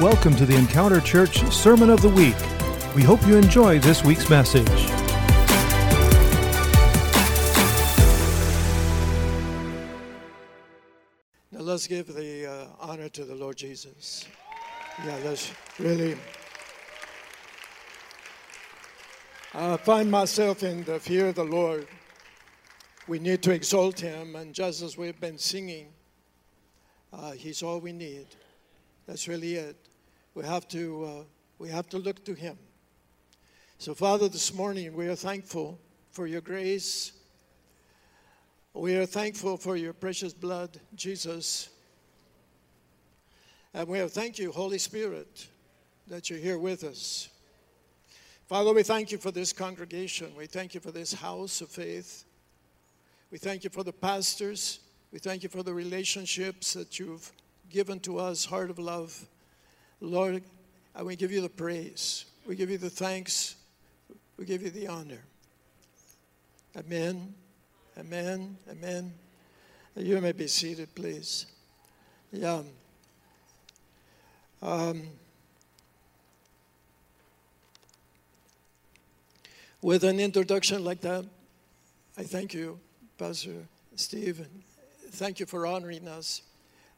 Welcome to the Encounter Church Sermon of the Week. We hope you enjoy this week's message. Now let's give the uh, honor to the Lord Jesus. Yeah, let's really. I find myself in the fear of the Lord. We need to exalt Him, and just as we've been singing, uh, He's all we need. That's really it. We have to uh, we have to look to Him. So, Father, this morning we are thankful for Your grace. We are thankful for Your precious blood, Jesus. And we have thank you, Holy Spirit, that you're here with us. Father, we thank you for this congregation. We thank you for this house of faith. We thank you for the pastors. We thank you for the relationships that you've given to us, heart of love. Lord, we give you the praise. We give you the thanks. We give you the honor. Amen. Amen. Amen. You may be seated, please. Yeah. Um, with an introduction like that, I thank you, Pastor Steve, thank you for honoring us.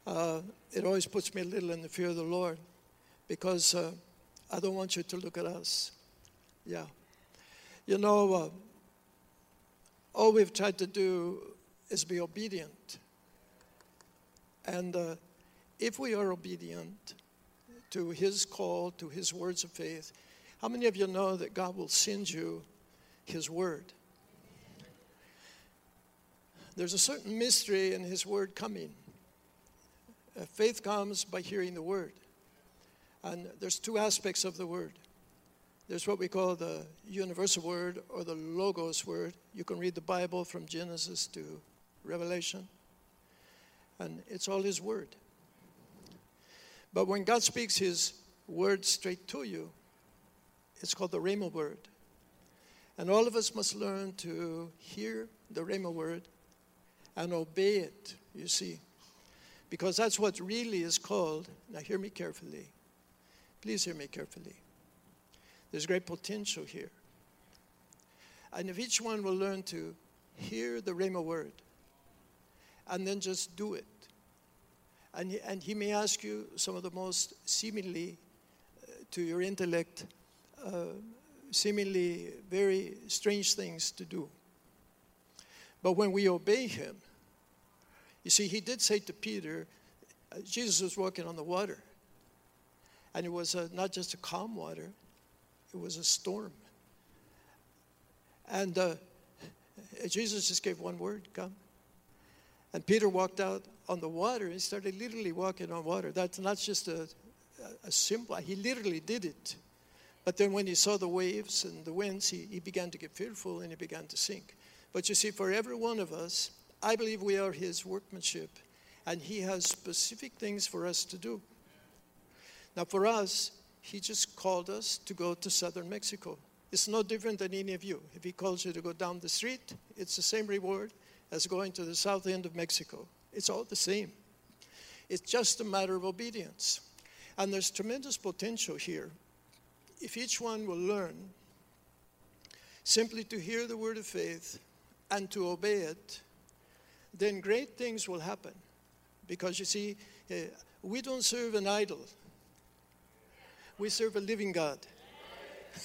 Uh, it always puts me a little in the fear of the Lord because uh, I don't want you to look at us. Yeah. You know, uh, all we've tried to do is be obedient. And uh, if we are obedient to His call, to His words of faith, how many of you know that God will send you His word? There's a certain mystery in His word coming. Uh, faith comes by hearing the word. And there's two aspects of the word. There's what we call the universal word or the logos word. You can read the Bible from Genesis to Revelation, and it's all His word. But when God speaks His word straight to you, it's called the Rhema word. And all of us must learn to hear the Rhema word and obey it, you see. Because that's what really is called, now hear me carefully. Please hear me carefully. There's great potential here. And if each one will learn to hear the Rhema word and then just do it, and he, and he may ask you some of the most seemingly, uh, to your intellect, uh, seemingly very strange things to do. But when we obey him, you see, he did say to Peter, uh, Jesus was walking on the water. And it was a, not just a calm water, it was a storm. And uh, Jesus just gave one word come. And Peter walked out on the water. He started literally walking on water. That's not just a, a, simple, he literally did it. But then when he saw the waves and the winds, he, he began to get fearful and he began to sink. But you see, for every one of us, I believe we are his workmanship, and he has specific things for us to do. Now, for us, he just called us to go to southern Mexico. It's no different than any of you. If he calls you to go down the street, it's the same reward as going to the south end of Mexico. It's all the same. It's just a matter of obedience. And there's tremendous potential here. If each one will learn simply to hear the word of faith and to obey it, then great things will happen. Because you see, uh, we don't serve an idol, we serve a living God.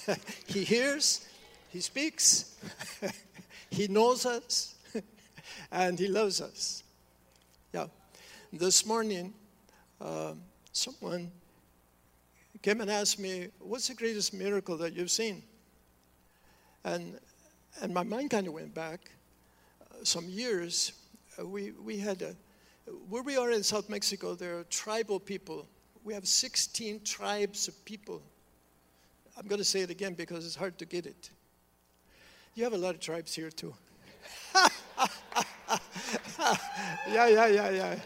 he hears, He speaks, He knows us, and He loves us. Yeah. This morning, uh, someone came and asked me, What's the greatest miracle that you've seen? And, and my mind kind of went back uh, some years. Uh, we, we had a, where we are in South Mexico, there are tribal people we have 16 tribes of people. I'm going to say it again because it's hard to get it. You have a lot of tribes here too. yeah, yeah, yeah, yeah.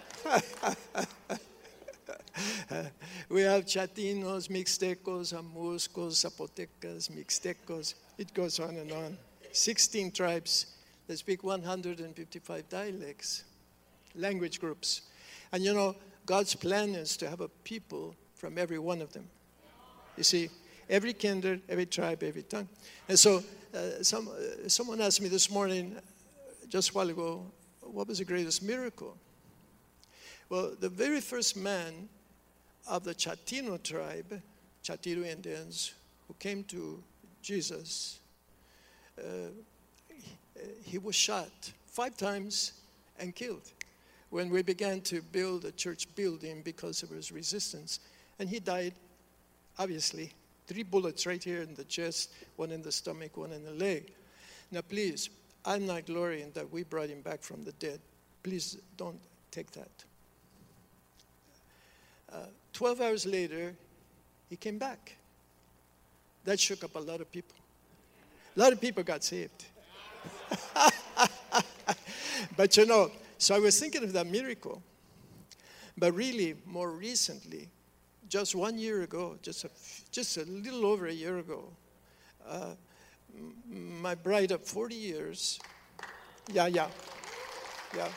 we have Chatinos, Mixtecos, Amuzgos, Zapotecas, Mixtecos. It goes on and on. 16 tribes that speak 155 dialects, language groups. And you know, God's plan is to have a people from every one of them. You see, every kindred, every tribe, every tongue. And so, uh, some, uh, someone asked me this morning, just a while ago, what was the greatest miracle? Well, the very first man of the Chatino tribe, Chatino Indians, who came to Jesus, uh, he was shot five times and killed when we began to build a church building because there was resistance. And he died, obviously, three bullets right here in the chest, one in the stomach, one in the leg. Now, please, I'm not glorying that we brought him back from the dead. Please don't take that. Uh, 12 hours later, he came back. That shook up a lot of people. A lot of people got saved. but you know, so I was thinking of that miracle. But really, more recently, just one year ago, just a, just a little over a year ago, uh, my bride of 40 years, yeah, yeah, yeah.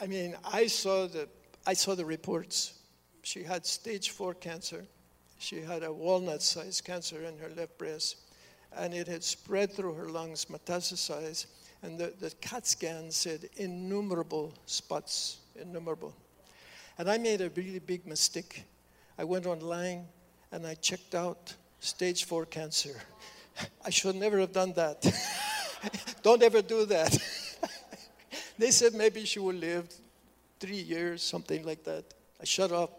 I mean, I saw the, I saw the reports. She had stage four cancer. She had a walnut-sized cancer in her left breast, and it had spread through her lungs, metastasized, and the, the CAT scan said innumerable spots, innumerable. And I made a really big mistake. I went online and I checked out stage four cancer. I should never have done that. Don't ever do that. they said maybe she will live three years, something like that. I shut off,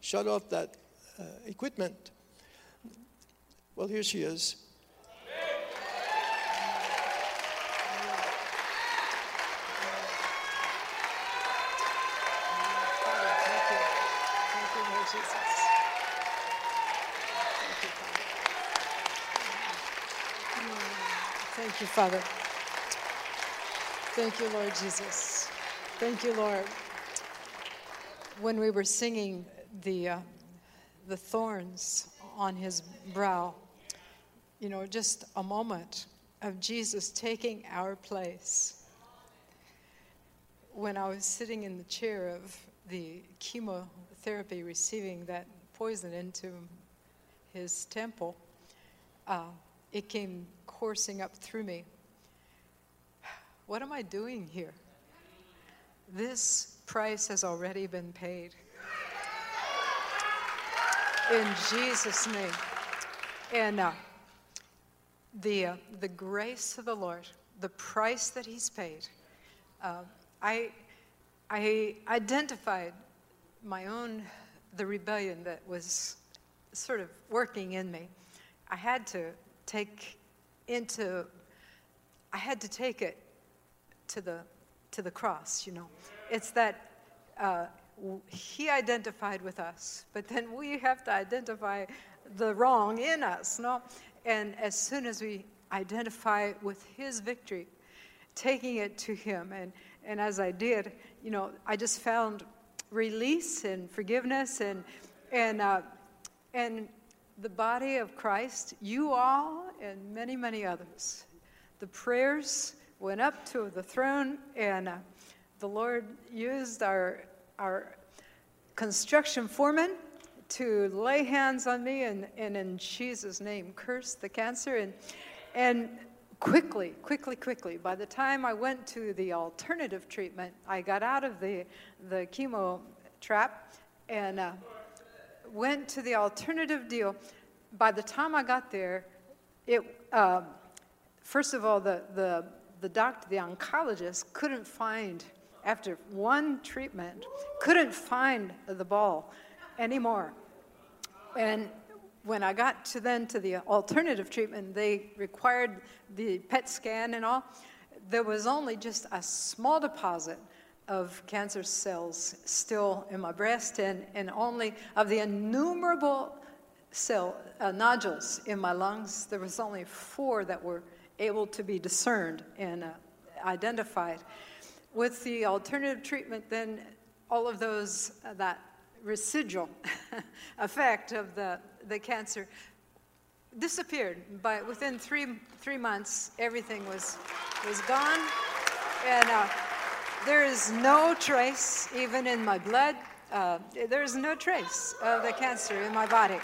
shut off that uh, equipment. Well, here she is. Father. Thank you, Lord Jesus. Thank you, Lord. When we were singing the, uh, the thorns on his brow, you know, just a moment of Jesus taking our place. When I was sitting in the chair of the chemotherapy, receiving that poison into his temple, uh, it came coursing up through me. What am I doing here? This price has already been paid. In Jesus' name. And uh, the, uh, the grace of the Lord, the price that He's paid, uh, I, I identified my own, the rebellion that was sort of working in me. I had to take into, I had to take it to the, to the cross, you know. It's that uh, he identified with us, but then we have to identify the wrong in us, no? And as soon as we identify with his victory, taking it to him, and, and as I did, you know, I just found release and forgiveness and, and, uh, and the body of Christ, you all and many, many others. The prayers went up to the throne, and uh, the Lord used our, our construction foreman to lay hands on me and, and in Jesus' name curse the cancer. And, and quickly, quickly, quickly, by the time I went to the alternative treatment, I got out of the, the chemo trap and uh, went to the alternative deal. By the time I got there, it, um, first of all, the, the, the doctor, the oncologist, couldn't find, after one treatment, couldn't find the ball anymore. And when I got to then to the alternative treatment, they required the PET scan and all. There was only just a small deposit of cancer cells still in my breast, and, and only of the innumerable cell uh, nodules in my lungs. There was only four that were able to be discerned and uh, identified. With the alternative treatment, then all of those uh, that residual effect of the, the cancer disappeared. but within three three months, everything was was gone, and uh, there is no trace even in my blood Uh, there's no trace of the cancer in my body.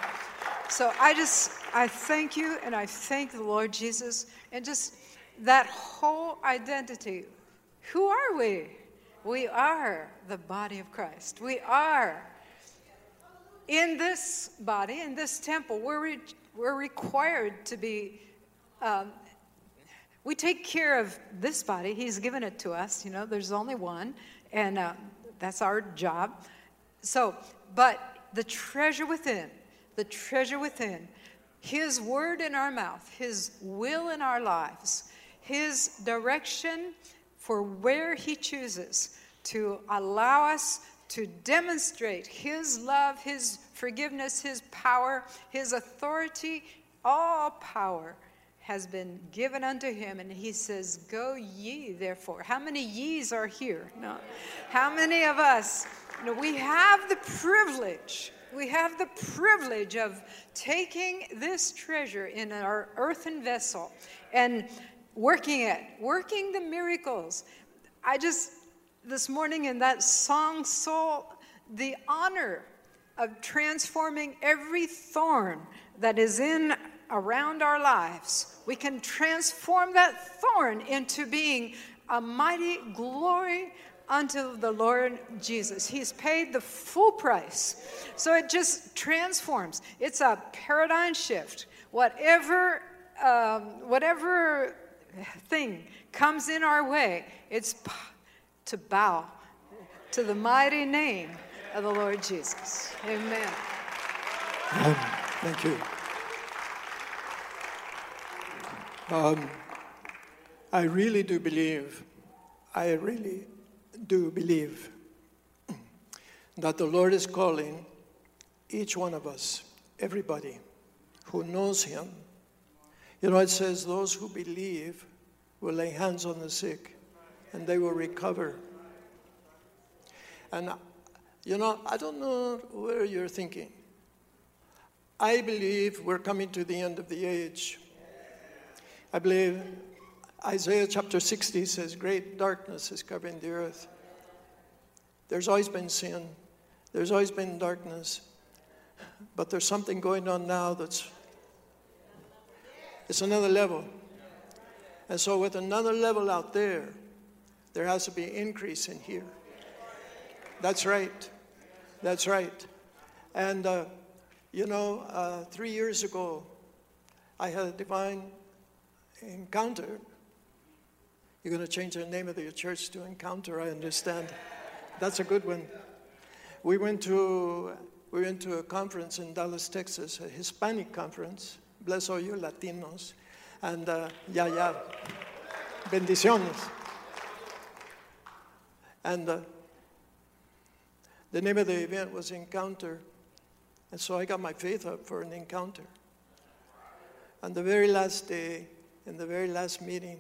So I just, I thank you and I thank the Lord Jesus and just that whole identity. Who are we? We are the body of Christ. We are in this body, in this temple, we're, re- we're required to be, um, we take care of this body. He's given it to us. You know, there's only one, and uh, that's our job. So, but the treasure within, the treasure within, His word in our mouth, His will in our lives, His direction for where He chooses to allow us to demonstrate His love, His forgiveness, His power, His authority. All power has been given unto Him, and He says, Go ye, therefore. How many ye's are here? No. How many of us? You know, we have the privilege. We have the privilege of taking this treasure in our earthen vessel and working it, working the miracles. I just this morning in that song, Soul, the honor of transforming every thorn that is in around our lives. We can transform that thorn into being a mighty glory unto the Lord Jesus. He's paid the full price. So it just transforms. It's a paradigm shift. Whatever, um, whatever thing comes in our way, it's to bow to the mighty name of the Lord Jesus. Amen. Thank you. Um, I really do believe, I really do believe that the Lord is calling each one of us, everybody who knows Him. You know, it says, those who believe will lay hands on the sick and they will recover. And, you know, I don't know where you're thinking. I believe we're coming to the end of the age. I believe Isaiah chapter 60 says, Great darkness is covering the earth. There's always been sin, there's always been darkness, but there's something going on now that's it's another level. And so, with another level out there, there has to be increase in here. That's right. That's right. And, uh, you know, uh, three years ago, I had a divine encounter. You're going to change the name of your church to Encounter, I understand. That's a good one. We went to, we went to a conference in Dallas, Texas, a Hispanic conference. Bless all you Latinos. And uh, yeah, yeah. Bendiciones. And uh, the name of the event was Encounter. And so I got my faith up for an encounter. And the very last day, in the very last meeting,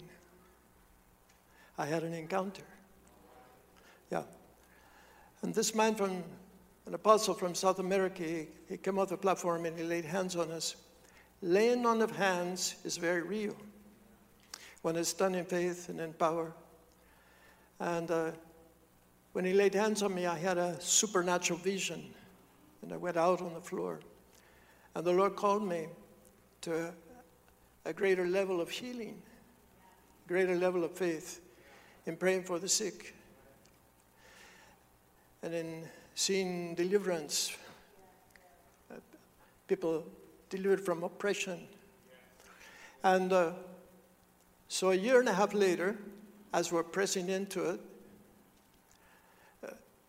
I had an encounter. Yeah. And this man from, an apostle from South America, he, he came off the platform and he laid hands on us. Laying on of hands is very real when it's done in faith and in power. And uh, when he laid hands on me, I had a supernatural vision, and I went out on the floor. And the Lord called me to a greater level of healing, greater level of faith in praying for the sick, and in seeing deliverance, uh, people delivered from oppression. And uh, so a year and a half later, as we're pressing into it,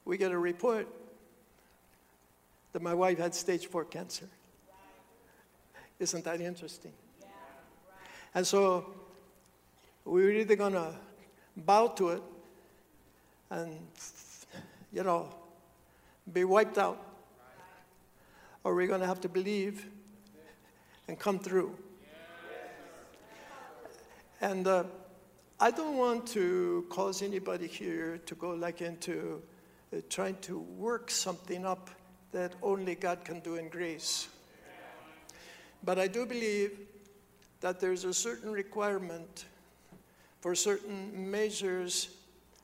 we get a report that my wife had stage four cancer. Isn't that interesting? And so we're either going to bow to it and, you know, be wiped out, or we're going to have to believe and come through. And uh, I don't want to cause anybody here to go like into uh, trying to work something up that only God can do in grace. But I do believe that there's a certain requirement for certain measures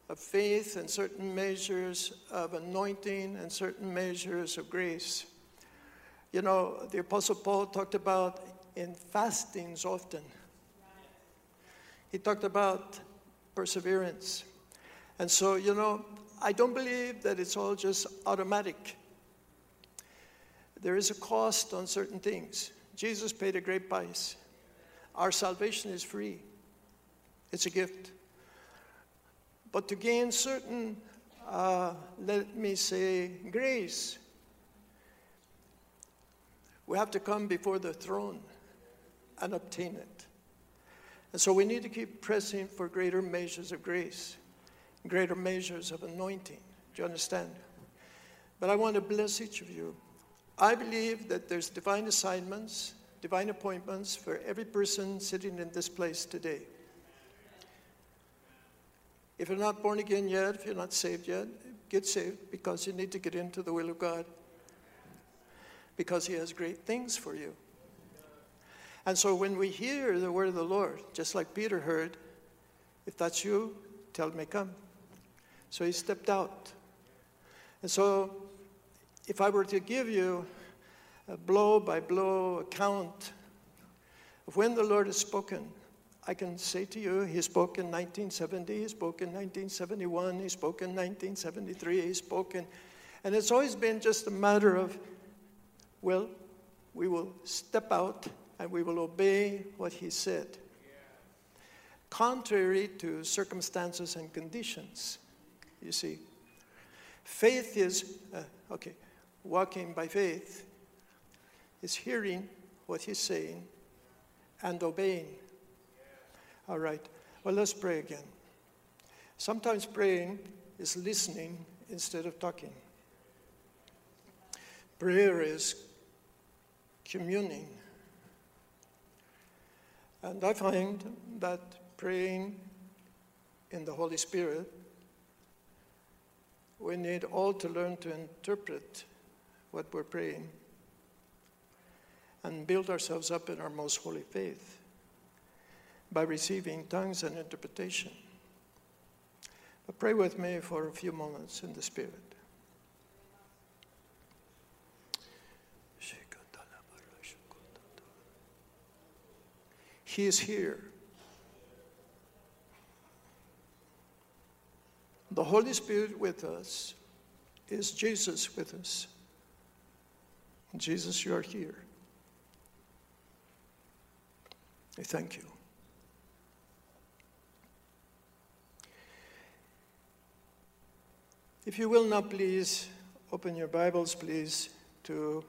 of faith and certain measures of anointing and certain measures of grace. You know, the Apostle Paul talked about in fastings often. He talked about perseverance. And so, you know, I don't believe that it's all just automatic. There is a cost on certain things. Jesus paid a great price. Our salvation is free, it's a gift. But to gain certain, uh, let me say, grace, we have to come before the throne and obtain it. And so we need to keep pressing for greater measures of grace, greater measures of anointing. Do you understand? But I want to bless each of you. I believe that there's divine assignments, divine appointments for every person sitting in this place today. If you're not born again yet, if you're not saved yet, get saved because you need to get into the will of God. Because He has great things for you. And so when we hear the word of the Lord, just like Peter heard, if that's you, tell me come. So he stepped out. And so if I were to give you a blow by blow account of when the Lord has spoken, I can say to you, He spoke in 1970, He spoke in 1971, He spoke in 1973, He spoke in. And it's always been just a matter of, well, we will step out and we will obey what He said, contrary to circumstances and conditions. You see, faith is, uh, okay, walking by faith is hearing what He's saying and obeying. All right. Well, let's pray again. Sometimes praying is listening instead of talking. Prayer is communing. And I find that praying in the Holy Spirit, we need all to learn to interpret what we're praying and build ourselves up in our most holy faith by receiving tongues and interpretation. But pray with me for a few moments in the Spirit. He is here. The Holy Spirit with us is Jesus with us. Jesus, you are here. Thank you. If you will now, please open your Bibles, please, to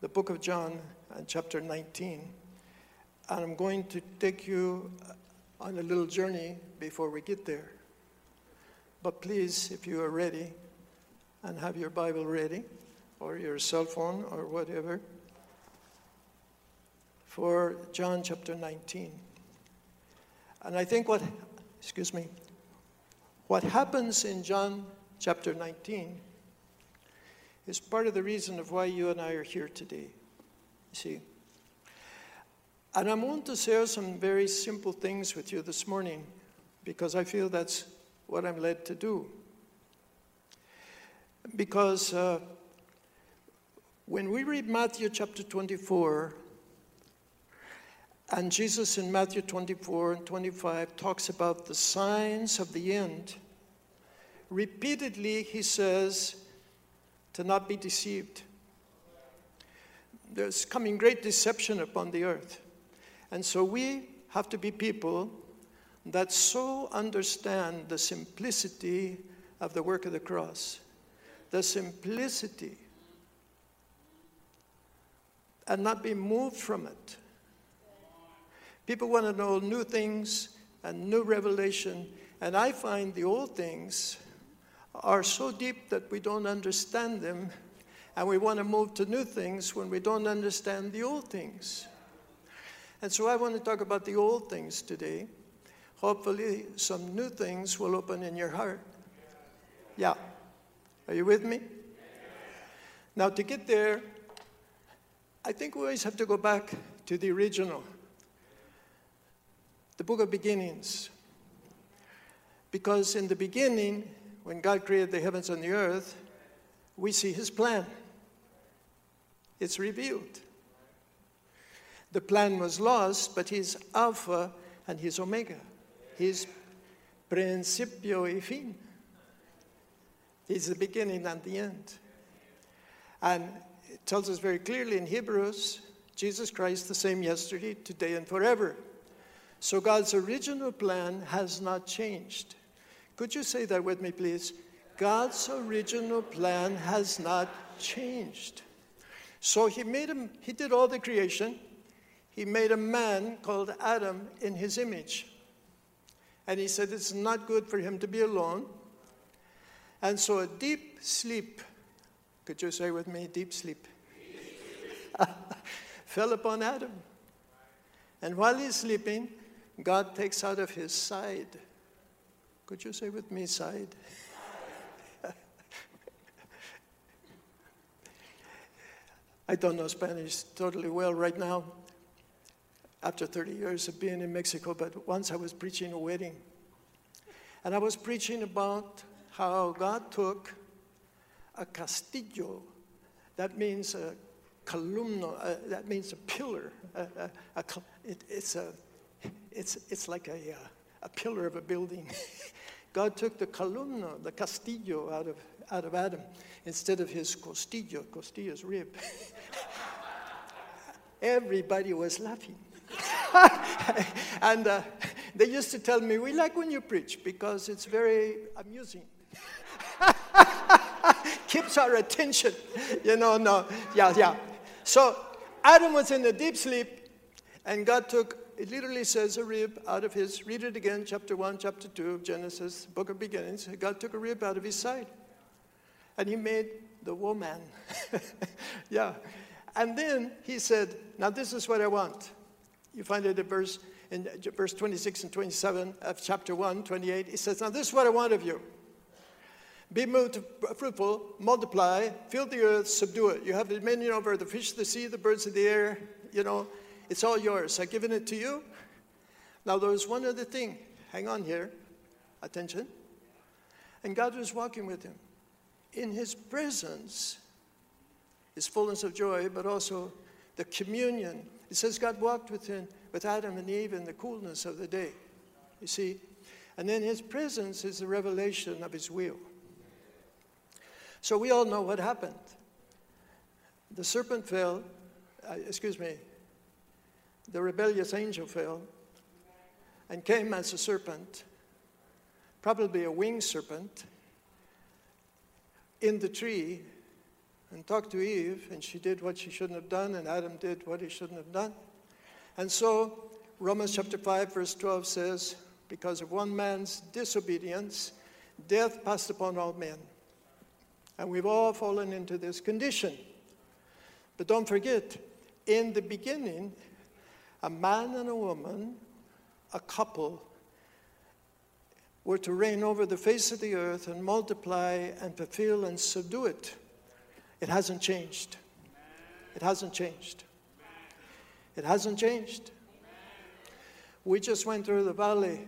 the book of John and chapter 19. And I'm going to take you uh, on a little journey before we get there. But please, if you are ready and have your Bible ready, or your cell phone, or whatever, for John chapter 19. And I think what, excuse me, what happens in John chapter 19 is part of the reason of why you and I are here today. You see? And I want to share some very simple things with you this morning because I feel that's what I'm led to do. Because uh, when we read Matthew chapter 24, and Jesus in Matthew 24 and 25 talks about the signs of the end. Repeatedly, he says to not be deceived. There's coming great deception upon the earth. And so we have to be people that so understand the simplicity of the work of the cross, the simplicity, and not be moved from it People want to know new things and new revelation. And I find the old things are so deep that we don't understand them. And we want to move to new things when we don't understand the old things. And so I want to talk about the old things today. Hopefully, some new things will open in your heart. Yeah. Are you with me? Now, to get there, I think we always have to go back to the original the book of beginnings. Because in the beginning, when God created the heavens and the earth, we see his plan. It's revealed. The plan was lost, but he's Alpha and he's Omega. He's principio y fin. He's the beginning and the end. And it tells us very clearly in Hebrews Jesus Christ the same yesterday, today, and forever. So God's original plan has not changed. Could you say that with me, please? God's original plan has not changed. So he made him, he did all the creation. He made a man called Adam in his image. And he said it's not good for him to be alone. And so a deep sleep, could you say with me, deep sleep, fell upon Adam. And while he's sleeping, God takes out of his side could you say with me, side? I don't know Spanish totally well right now after 30 years of being in Mexico, but once I was preaching a wedding. And I was preaching about how God took a castillo, that means a columna, uh, that means a pillar. Uh, uh, a, it, it's, a, it's, it's like a, uh, a pillar of a building. God took the columna, the castillo, out of, out of Adam instead of his costillo, costillo's rib. Everybody was laughing. and uh, they used to tell me, We like when you preach because it's very amusing. Keeps our attention. You know, no, yeah, yeah. So Adam was in a deep sleep, and God took it literally says a rib out of his, read it again, chapter 1, chapter 2 of Genesis, book of beginnings. God took a rib out of his side and he made the woman. yeah. And then he said, Now this is what I want. You find it in verse, in verse 26 and 27 of chapter 1, 28. He says, Now this is what I want of you. Be fruitful, multiply, fill the earth, subdue it. You have dominion over the fish of the sea, the birds of the air, you know, it's all yours. I've given it to you. Now, there was one other thing. Hang on here. Attention. And God was walking with him. In his presence is fullness of joy, but also the communion. It says God walked with him, with Adam and Eve in the coolness of the day. You see? And then his presence is the revelation of his will. So we all know what happened. The serpent fell, uh, excuse me, the rebellious angel fell and came as a serpent, probably a winged serpent, in the tree and talked to Eve, and she did what she shouldn't have done, and Adam did what he shouldn't have done. And so, Romans chapter 5, verse 12 says, Because of one man's disobedience, death passed upon all men. And we've all fallen into this condition. But don't forget, in the beginning, a man and a woman, a couple, were to reign over the face of the earth and multiply and fulfill and subdue it. It hasn't changed. It hasn't changed. It hasn't changed. We just went through the valley.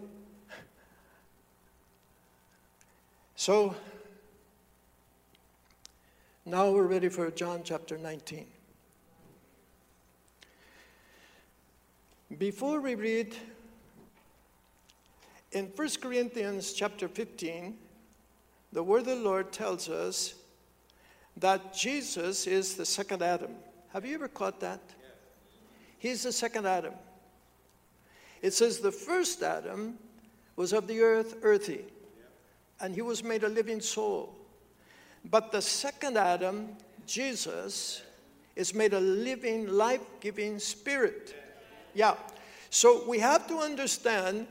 So now we're ready for John chapter 19. Before we read in 1 Corinthians chapter 15, the word of the Lord tells us that Jesus is the second Adam. Have you ever caught that? He's the second Adam. It says the first Adam was of the earth, earthy, and he was made a living soul. But the second Adam, Jesus, is made a living, life giving spirit. Yeah. So we have to understand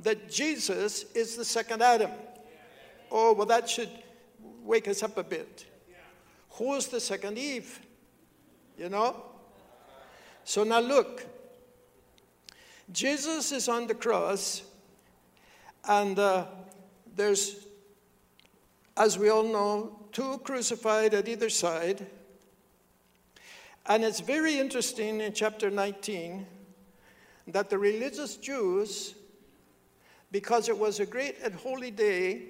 that Jesus is the second Adam. Oh, well, that should wake us up a bit. Who's the second Eve? You know? So now look. Jesus is on the cross, and uh, there's, as we all know, two crucified at either side. And it's very interesting in chapter 19 that the religious Jews because it was a great and holy day,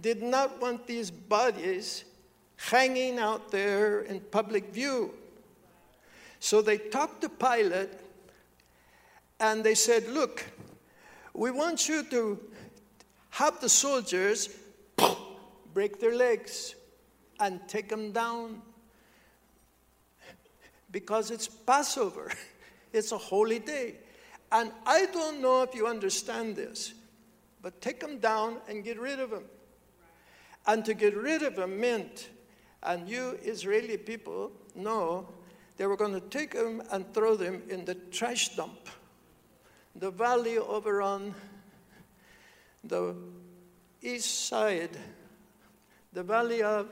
did not want these bodies hanging out there in public view. So they talked to Pilate and they said, Look, we want you to have the soldiers break their legs and take them down because it's Passover. It's a holy day. And I don't know if you understand this, but take them down and get rid of them. And to get rid of them meant, and you Israeli people know, they were going to take them and throw them in the trash dump, the valley over on the east side, the valley of,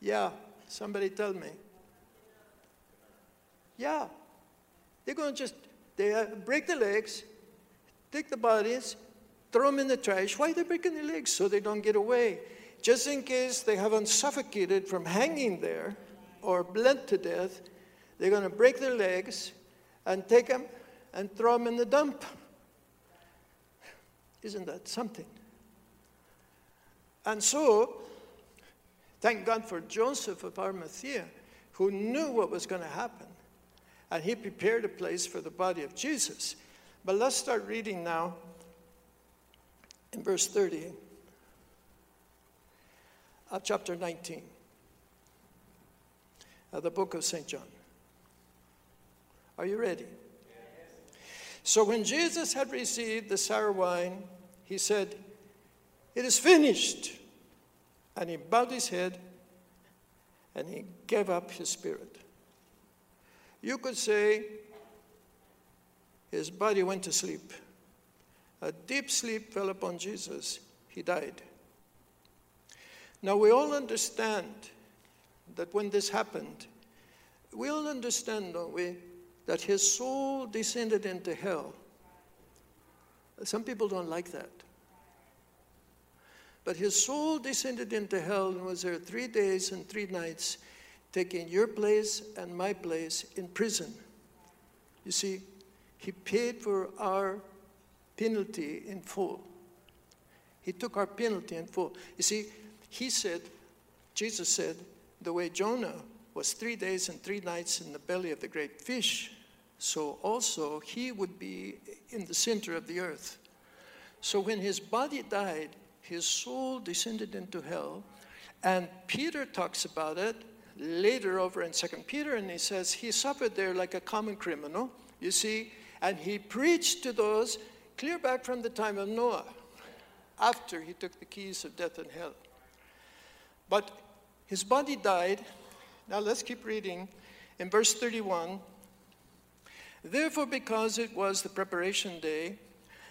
yeah, somebody tell me. Yeah, they're going to just they uh, break the legs, take the bodies, throw them in the trash. Why are they breaking their legs? So they don't get away. Just in case they haven't suffocated from hanging there or bled to death, they're going to break their legs and take them and throw them in the dump. Isn't that something? And so, thank God for Joseph of Arimathea, who knew what was going to happen. And he prepared a place for the body of Jesus. But let's start reading now in verse 30 of chapter 19 of the book of St. John. Are you ready? So when Jesus had received the sour wine, he said, It is finished. And he bowed his head and he gave up his spirit. You could say his body went to sleep. A deep sleep fell upon Jesus. He died. Now, we all understand that when this happened, we all understand, don't we, that his soul descended into hell. Some people don't like that. But his soul descended into hell and was there three days and three nights, taking your place and my place in prison. You see, he paid for our penalty in full. He took our penalty in full. You see, he said, Jesus said, the way Jonah was three days and three nights in the belly of the great fish, so also he would be in the center of the earth. So when his body died, his soul descended into hell. And Peter talks about it later over in Second Peter, and he says he suffered there like a common criminal, you see, and he preached to those clear back from the time of Noah, after he took the keys of death and hell. But his body died. Now let's keep reading. In verse 31, therefore, because it was the preparation day,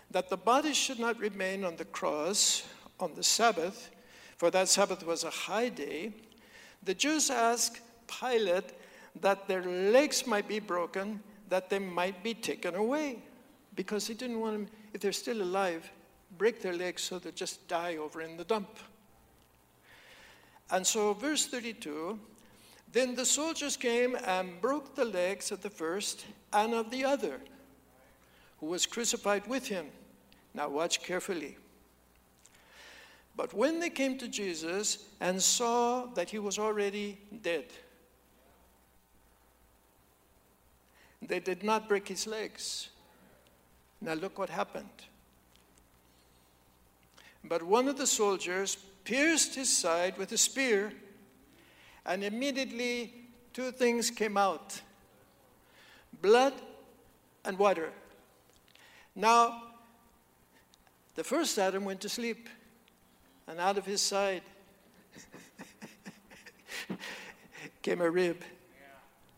that the body should not remain on the cross on the Sabbath, for that Sabbath was a high day, the Jews asked Pilate that their legs might be broken, that they might be taken away, because he didn't want them, if they're still alive, break their legs so they just die over in the dump. And so, verse 32 then the soldiers came and broke the legs of the first and of the other, who was crucified with him. Now, watch carefully. But when they came to Jesus and saw that he was already dead, they did not break his legs. Now look what happened. But one of the soldiers pierced his side with a spear, and immediately two things came out blood and water. Now, the first Adam went to sleep and out of his side came a rib.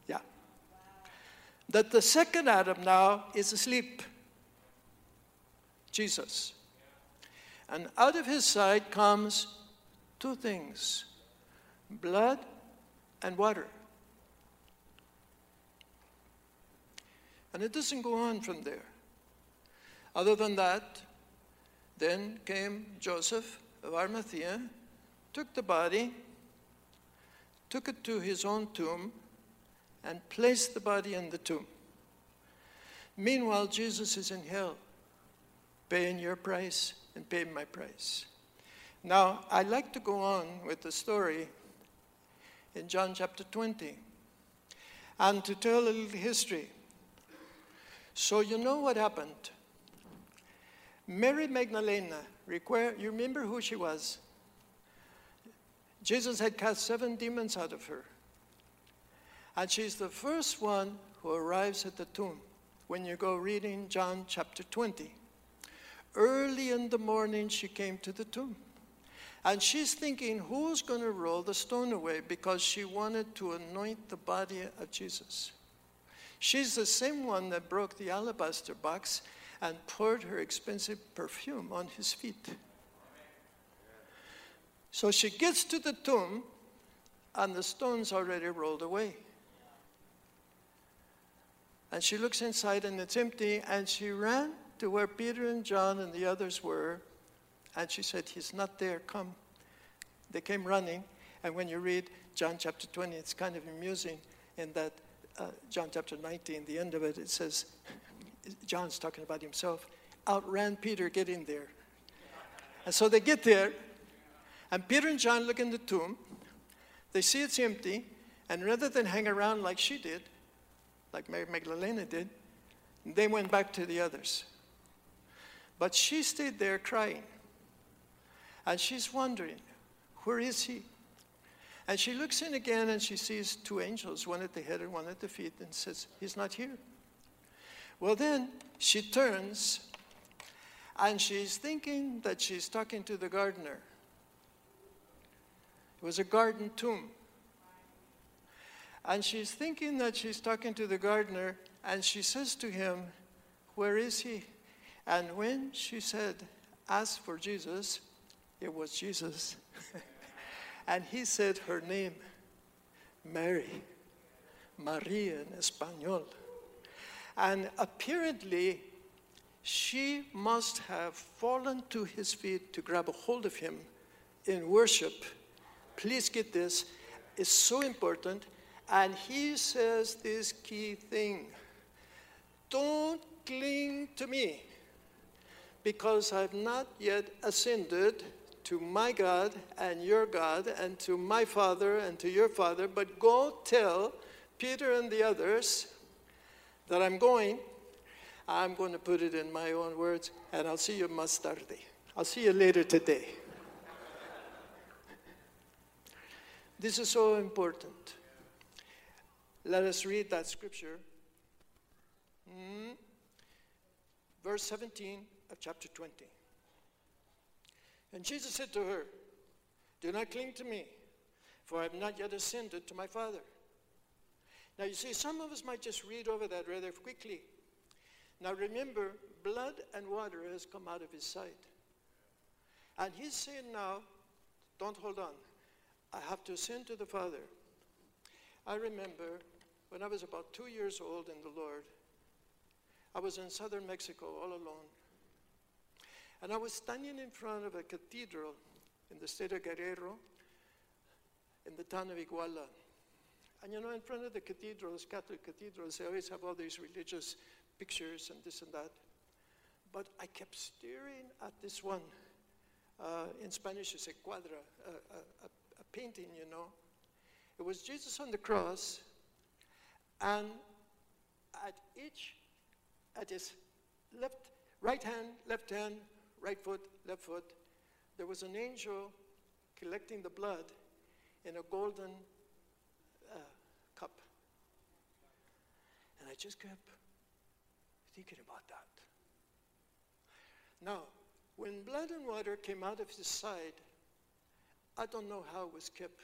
Yeah. That the second Adam now is asleep. Jesus. And out of his side comes two things blood and water. And it doesn't go on from there. Other than that, then came Joseph of Arimathea took the body, took it to his own tomb, and placed the body in the tomb. Meanwhile, Jesus is in hell. paying your price and paying my price. Now, I'd like to go on with the story in John chapter 20 and to tell a little history. So, you know what happened? Mary Magdalena, you remember who she was? Jesus had cast seven demons out of her. And she's the first one who arrives at the tomb when you go reading John chapter 20. Early in the morning, she came to the tomb. And she's thinking, who's going to roll the stone away? Because she wanted to anoint the body of Jesus. She's the same one that broke the alabaster box and poured her expensive perfume on his feet. So she gets to the tomb, and the stone's already rolled away. And she looks inside, and it's empty, and she ran to where Peter and John and the others were, and she said, He's not there, come. They came running, and when you read John chapter 20, it's kind of amusing in that uh, John chapter 19, the end of it, it says, John's talking about himself, outran Peter getting there. And so they get there, and Peter and John look in the tomb. They see it's empty, and rather than hang around like she did, like Mary Magdalena did, they went back to the others. But she stayed there crying. And she's wondering, where is he? And she looks in again and she sees two angels, one at the head and one at the feet, and says, He's not here. Well, then she turns and she's thinking that she's talking to the gardener. It was a garden tomb. And she's thinking that she's talking to the gardener, and she says to him, Where is he? And when she said, Ask for Jesus, it was Jesus. and he said her name, Mary, Maria in Espanol. And apparently, she must have fallen to his feet to grab a hold of him in worship. Please get this, it's so important. And he says this key thing. Don't cling to me because I've not yet ascended to my God and your God and to my Father and to your Father, but go tell Peter and the others that I'm going. I'm going to put it in my own words, and I'll see you más tarde. I'll see you later today. This is so important. Let us read that scripture. Mm. Verse 17 of chapter 20. And Jesus said to her, Do not cling to me, for I have not yet ascended to my Father. Now, you see, some of us might just read over that rather quickly. Now, remember, blood and water has come out of his side. And he's saying now, don't hold on. I have to ascend to the Father. I remember when I was about two years old in the Lord, I was in southern Mexico all alone. And I was standing in front of a cathedral in the state of Guerrero, in the town of Iguala. And you know, in front of the cathedrals, Catholic cathedrals, they always have all these religious pictures and this and that. But I kept staring at this one. Uh, in Spanish, it's a cuadra, a, a, painting, you know. It was Jesus on the cross, and at each, at his left, right hand, left hand, right foot, left foot, there was an angel collecting the blood in a golden uh, cup. And I just kept thinking about that. Now, when blood and water came out of his side, I don't know how it was kept.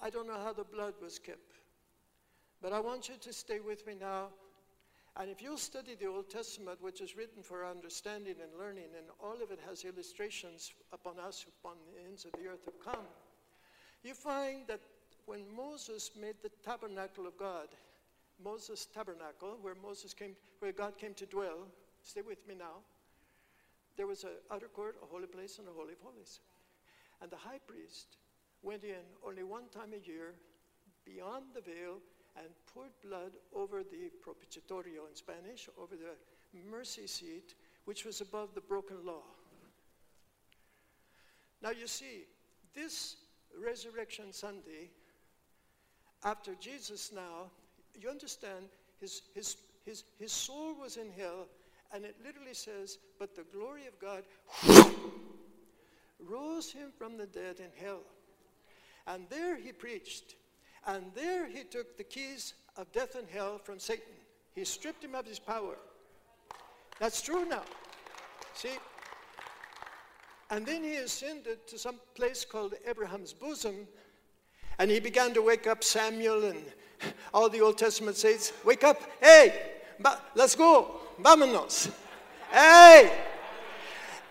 I don't know how the blood was kept. But I want you to stay with me now. And if you'll study the Old Testament, which is written for understanding and learning, and all of it has illustrations upon us upon the ends of the earth have come, you find that when Moses made the tabernacle of God, Moses' tabernacle, where Moses came, where God came to dwell, stay with me now, there was an outer court, a holy place, and a holy of holies. And the high priest went in only one time a year beyond the veil and poured blood over the propiciatorio in Spanish, over the mercy seat which was above the broken law. Now, you see, this Resurrection Sunday, after Jesus now, you understand, his, his, his, his soul was in hell, and it literally says, But the glory of God rose him from the dead in hell. And there he preached. And there he took the keys of death and hell from Satan. He stripped him of his power. That's true now. See? And then he ascended to some place called Abraham's bosom, and he began to wake up Samuel and all the Old Testament saints. Wake up! Hey! let's go! Vámonos! Hey!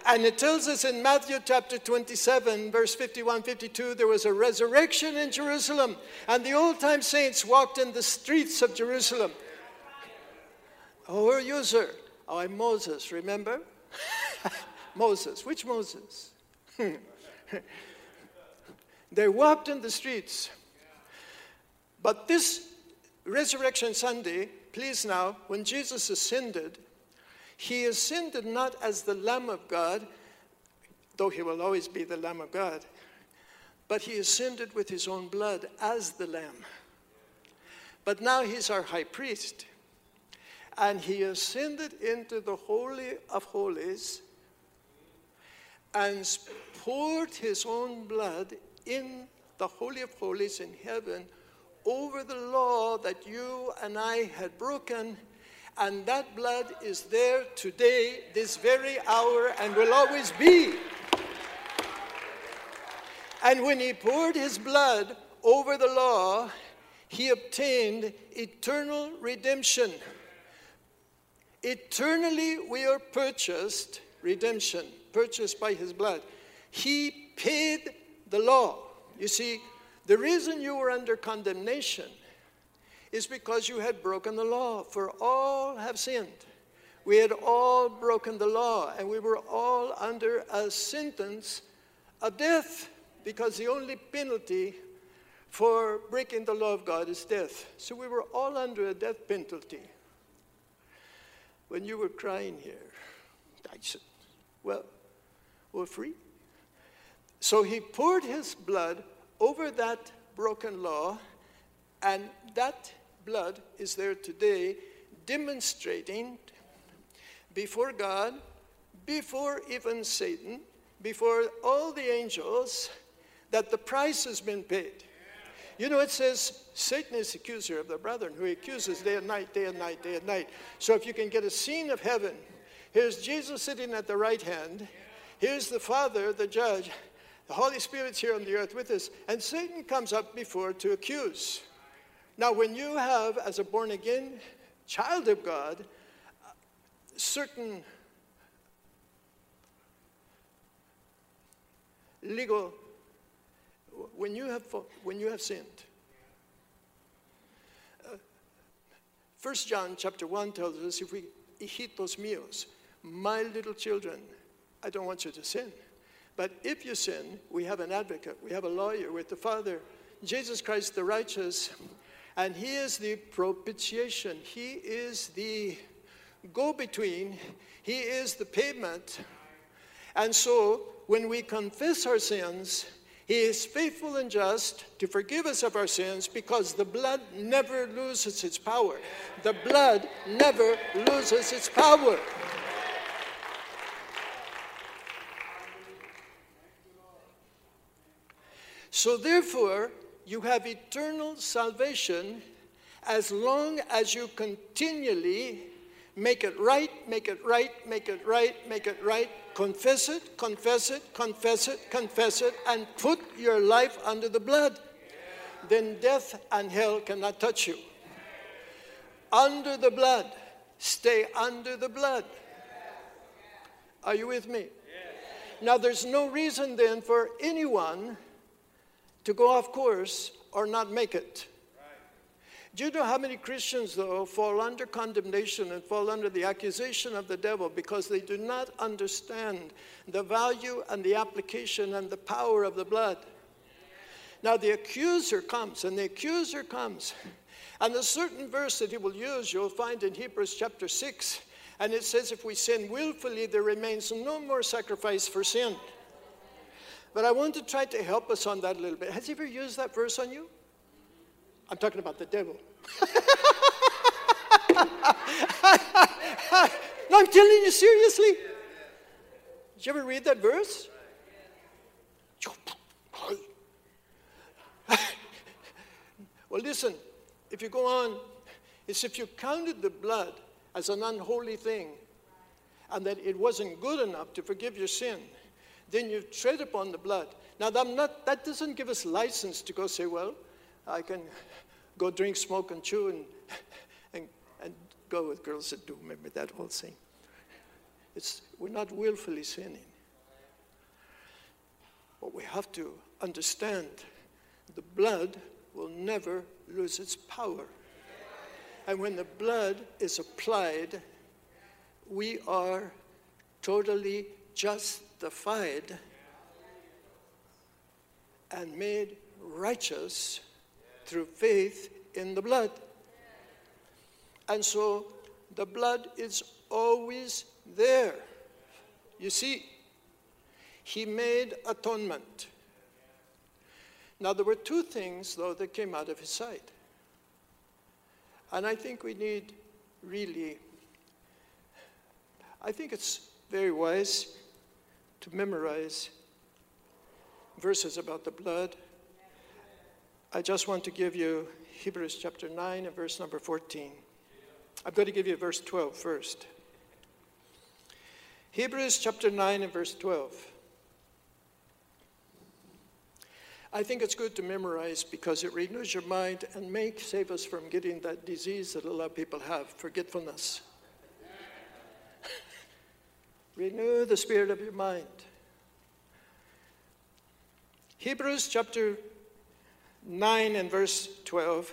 And it tells us in Matthew chapter 27, verse 51 52, there was a resurrection in Jerusalem, and the old time saints walked in the streets of Jerusalem. Oh, who are you, sir? Oh, I'm Moses, remember? Moses. Which Moses? they walked in the streets. But this Resurrection Sunday, please now, when Jesus ascended, he ascended not as the Lamb of God, though he will always be the Lamb of God, but he ascended with his own blood as the Lamb. But now he's our high priest. And he ascended into the Holy of Holies and poured his own blood in the Holy of Holies in heaven over the law that you and I had broken and that blood is there today, this very hour, and will always be. And when he poured his blood over the law, he obtained eternal redemption. Eternally, we are purchased, redemption, purchased by his blood. He paid the law. You see, the reason you were under condemnation is because you had broken the law, for all have sinned. We had all broken the law, and we were all under a sentence of death, because the only penalty for breaking the law of God is death. So we were all under a death penalty. When you were crying here, I said, Well, we're free. So he poured his blood over that broken law, and that blood is there today demonstrating before God, before even Satan, before all the angels, that the price has been paid. You know, it says Satan is accuser of the brethren who accuses day and night, day and night, day and night. So if you can get a scene of heaven, here's Jesus sitting at the right hand, here's the Father, the judge, the Holy Spirit's here on the earth with us, and Satan comes up before to accuse. Now, when you have, as a born again child of God, certain legal, when you have, when you have sinned, uh, First John chapter 1 tells us if we hijitos míos, my little children, I don't want you to sin. But if you sin, we have an advocate, we have a lawyer with the Father, Jesus Christ the righteous, and he is the propitiation. He is the go between. He is the payment. And so, when we confess our sins, he is faithful and just to forgive us of our sins because the blood never loses its power. The blood never loses its power. So, therefore, you have eternal salvation as long as you continually make it right, make it right, make it right, make it right, confess it, confess it, confess it, confess it, and put your life under the blood. Then death and hell cannot touch you. Under the blood. Stay under the blood. Are you with me? Now, there's no reason then for anyone to go off course or not make it. Do you know how many Christians, though, fall under condemnation and fall under the accusation of the devil because they do not understand the value and the application and the power of the blood? Now, the accuser comes, and the accuser comes. And a certain verse that he will use, you'll find in Hebrews chapter 6, And it says if we sin willfully, there remains no more sacrifice for sin. But I want to try to help us on that a little bit. Has he ever used that verse on you? I'm talking about the devil. no, I'm telling you seriously. Did you ever read that verse? well, listen, if you go on, it's if you counted the blood as an unholy thing and that it wasn't good enough to forgive your sin, then you tread upon the blood. Now, not, that doesn't give us license to go say, well, I can go drink, smoke, and chew and, and, and go with girls that do. Remember that whole thing. It's, we're not willfully sinning. But we have to understand the blood will never lose its power. And when the blood is applied, we are totally justified and made righteous through faith in the blood. And so the blood is always there. You see, he made atonement. Now, there were two things, though, that came out of his sight. And I think we need really, I think it's very wise to memorize verses about the blood. I just want to give you Hebrews chapter 9 and verse number 14. I'm going to give you verse 12 first. Hebrews chapter 9 and verse 12. I think it's good to memorize because it renews your mind and may save us from getting that disease that a lot of people have forgetfulness. Renew the spirit of your mind. Hebrews chapter 9 and verse 12.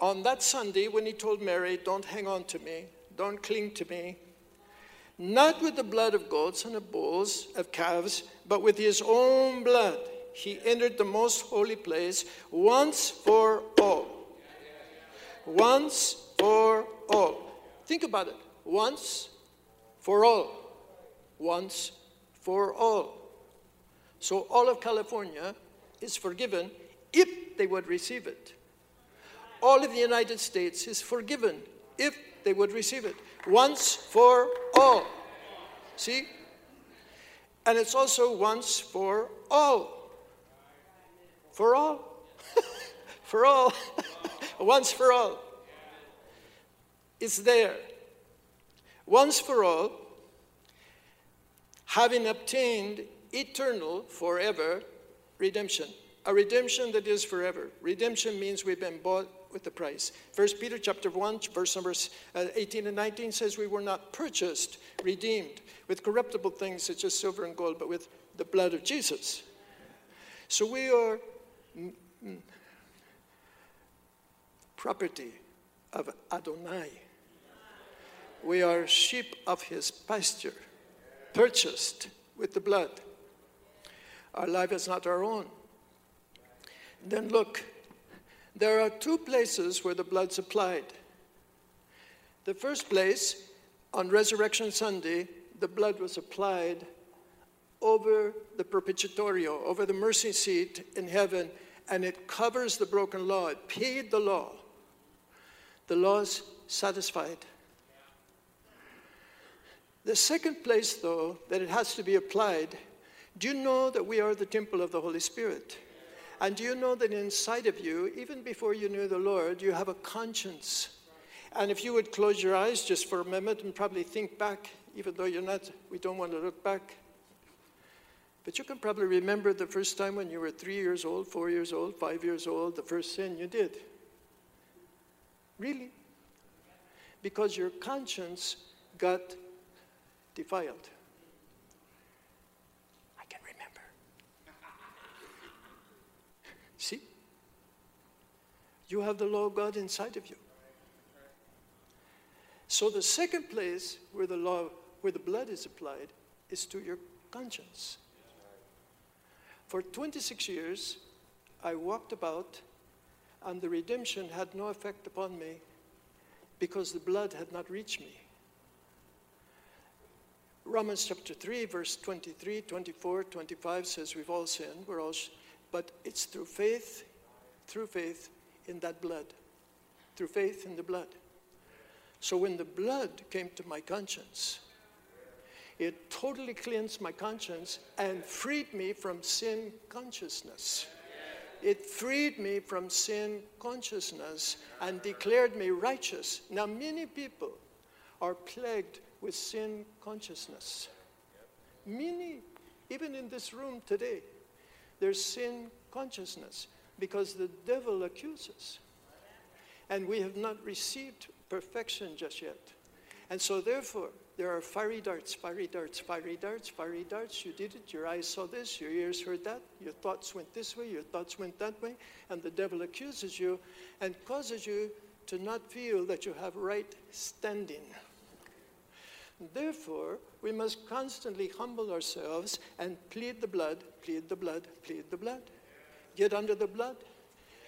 On that Sunday, when he told Mary, Don't hang on to me, don't cling to me, not with the blood of goats and of bulls, of calves, but with his own blood he entered the most holy place once for all. Once for all. Think about it. Once for all. Once for all. So all of California is forgiven if they would receive it. All of the United States is forgiven if they would receive it. Once for all. See? And it's also once for all for all. for all. Once for all. It's there. Once for all, having obtained eternal, forever redemption. A redemption that is forever. Redemption means we've been bought with the price. First Peter chapter 1, verse numbers uh, 18 and 19 says we were not purchased, redeemed with corruptible things such as silver and gold, but with the blood of Jesus. So we are property of Adonai. We are sheep of his pasture, purchased with the blood. Our life is not our own. Then look, there are two places where the blood's applied. The first place, on Resurrection Sunday, the blood was applied over the propiciatorio, over the mercy seat in heaven, and it covers the broken law. It paid the law. The law's satisfied. The second place, though, that it has to be applied, do you know that we are the temple of the Holy Spirit? And do you know that inside of you, even before you knew the Lord, you have a conscience? And if you would close your eyes just for a moment and probably think back, even though you're not, we don't want to look back. But you can probably remember the first time when you were three years old, four years old, five years old, the first sin you did. Really? Because your conscience got defiled. I can remember. See? You have the law of God inside of you. So the second place where the law, where the blood is applied, is to your conscience. For 26 years, I walked about, and the redemption had no effect upon me because the blood had not reached me. Romans chapter 3, verse 23, 24, 25 says we've all sinned, we're all, but it's through faith, through faith in that blood, through faith in the blood. So when the blood came to my conscience, it totally cleansed my conscience and freed me from sin consciousness. It freed me from sin consciousness and declared me righteous. Now, many people are plagued with sin consciousness. Many, even in this room today, there's sin consciousness because the devil accuses. And we have not received perfection just yet. And so, therefore, there are fiery darts, fiery darts, fiery darts, fiery darts. You did it, your eyes saw this, your ears heard that, your thoughts went this way, your thoughts went that way, and the devil accuses you and causes you to not feel that you have right standing. Therefore, we must constantly humble ourselves and plead the blood, plead the blood, plead the blood. Get under the blood.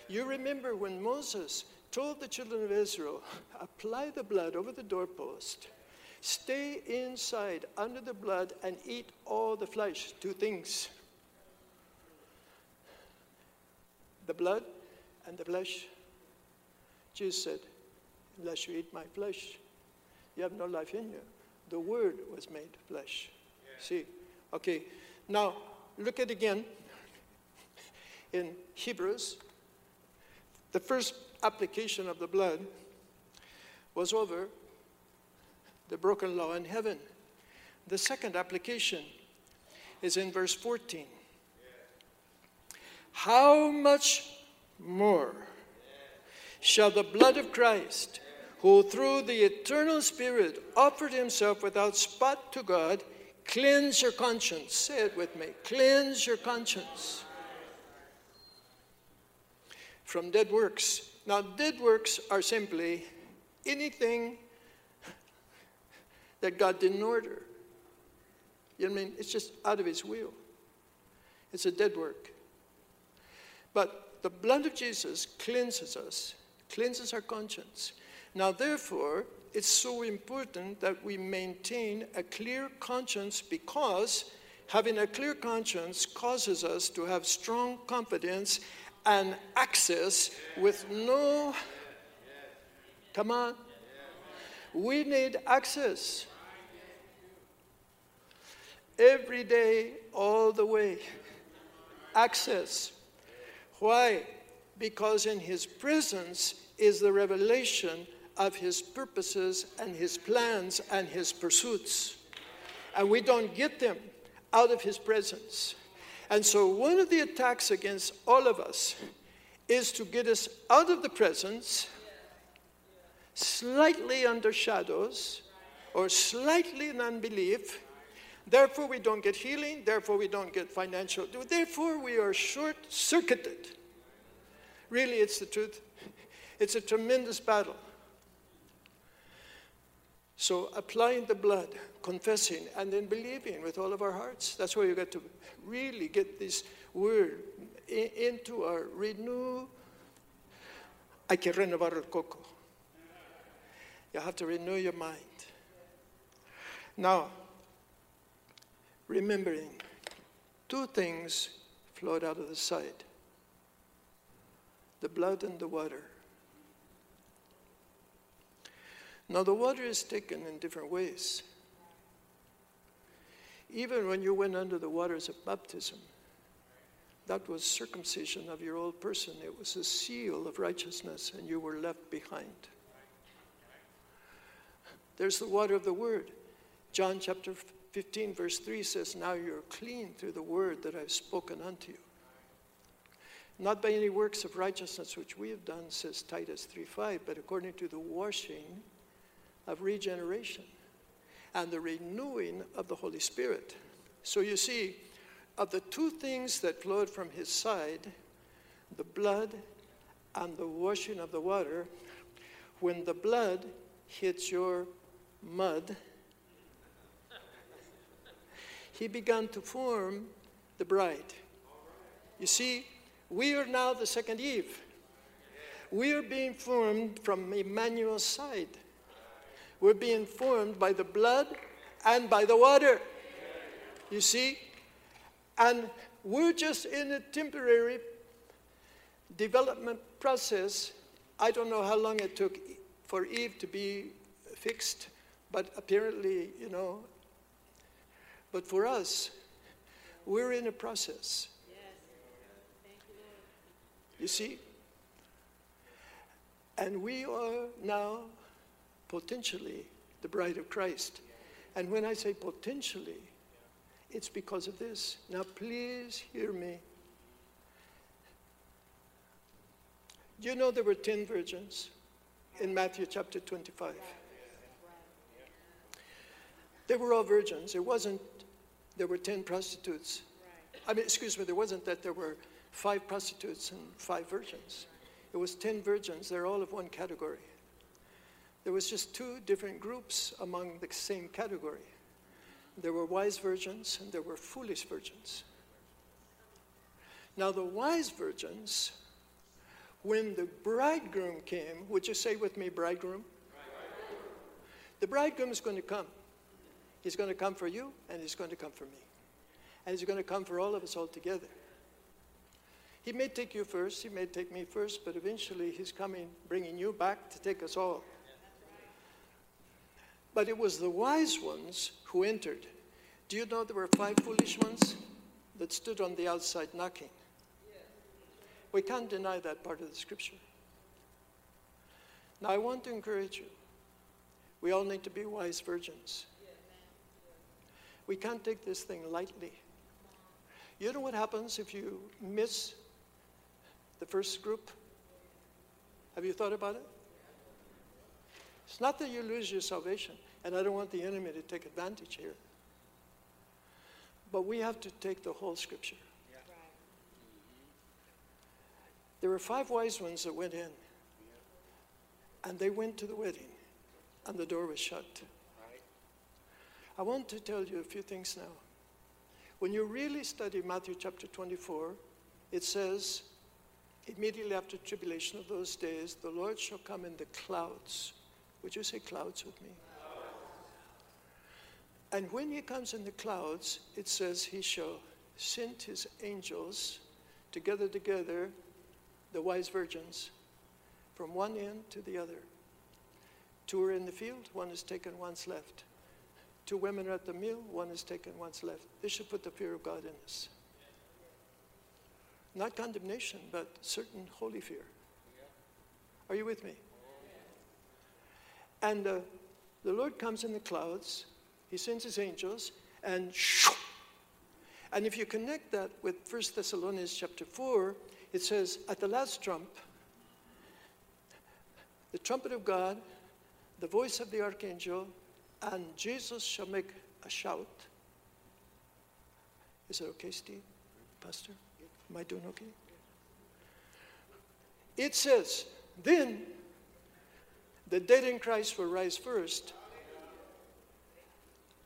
You remember when Moses told the children of Israel, apply the blood over the doorpost, stay inside under the blood, and eat all the flesh. Two things the blood and the flesh. Jesus said, Unless you eat my flesh, you have no life in you the Word was made flesh. See? Okay. Now, look at again in Hebrews. The first application of the blood was over the broken law in heaven. The second application is in verse 14. How much more shall the blood of Christ? Who through the eternal Spirit offered himself without spot to God, cleanse your conscience. Say it with me cleanse your conscience from dead works. Now, dead works are simply anything that God didn't order. You know what I mean? It's just out of his will. It's a dead work. But the blood of Jesus cleanses us, cleanses our conscience. Now, therefore, it's so important that we maintain a clear conscience because having a clear conscience causes us to have strong confidence and access with no. Come on. We need access. Every day, all the way. Access. Why? Because in His presence is the revelation of his purposes and his plans and his pursuits. And we don't get them out of his presence. And so, one of the attacks against all of us is to get us out of the presence, slightly under shadows, or slightly in unbelief. Therefore, we don't get healing. Therefore, we don't get financial. Therefore, we are short circuited. Really, it's the truth. It's a tremendous battle. So applying the blood, confessing, and then believing with all of our hearts. That's where you got to really get this word in, into our renew. Hay que renovar el coco. You have to renew your mind. Now, remembering, two things flowed out of the side the blood and the water. Now, the water is taken in different ways. Even when you went under the waters of baptism, that was circumcision of your old person. It was a seal of righteousness, and you were left behind. There's the water of the word. John chapter 15, verse 3 says, Now you're clean through the word that I've spoken unto you. Not by any works of righteousness which we have done, says Titus 3:5, but according to the washing of regeneration and the renewing of the Holy Spirit. So you see, of the two things that flowed from his side, the blood and the washing of the water, when the blood hits your mud, he began to form the bride. You see, we are now the second Eve. We are being formed from Emmanuel's side. We're being formed by the blood and by the water. You see? And we're just in a temporary development process. I don't know how long it took for Eve to be fixed, but apparently, you know. But for us, we're in a process. You see? And we are now potentially the bride of Christ. And when I say potentially, it's because of this. Now, please hear me. You know there were 10 virgins in Matthew chapter 25. They were all virgins. It wasn't, there were 10 prostitutes. I mean, excuse me, there wasn't that there were five prostitutes and five virgins. It was 10 virgins. They're all of one category. There was just two different groups among the same category. There were wise virgins and there were foolish virgins. Now, the wise virgins, when the bridegroom came, would you say with me, bridegroom? The bridegroom is going to come. He's going to come for you and he's going to come for me. And he's going to come for all of us all together. He may take you first, he may take me first, but eventually he's coming, bringing you back to take us all. But it was the wise ones who entered. Do you know there were five foolish ones that stood on the outside knocking? We can't deny that part of the scripture. Now, I want to encourage you. We all need to be wise virgins. We can't take this thing lightly. You know what happens if you miss the first group? Have you thought about it? It's not that you lose your salvation, and I don't want the enemy to take advantage here. But we have to take the whole scripture. There were five wise ones that went in, and they went to the wedding, and the door was shut. I want to tell you a few things now. When you really study Matthew chapter 24, it says, immediately after tribulation of those days, the Lord shall come in the clouds. Would you say clouds with me? And when he comes in the clouds, it says he shall send his angels together, together the wise virgins from one end to the other. Two are in the field, one is taken, one's left. Two women are at the meal, one is taken, one's left. This should put the fear of God in us. Not condemnation, but certain holy fear. Are you with me? And uh, the Lord comes in the clouds, He sends His angels, and shoo, and if you connect that with 1 Thessalonians chapter 4, it says, At the last trump, the trumpet of God, the voice of the archangel, and Jesus shall make a shout. Is that okay, Steve? Pastor? Am I doing okay? It says, then the dead in Christ will rise first,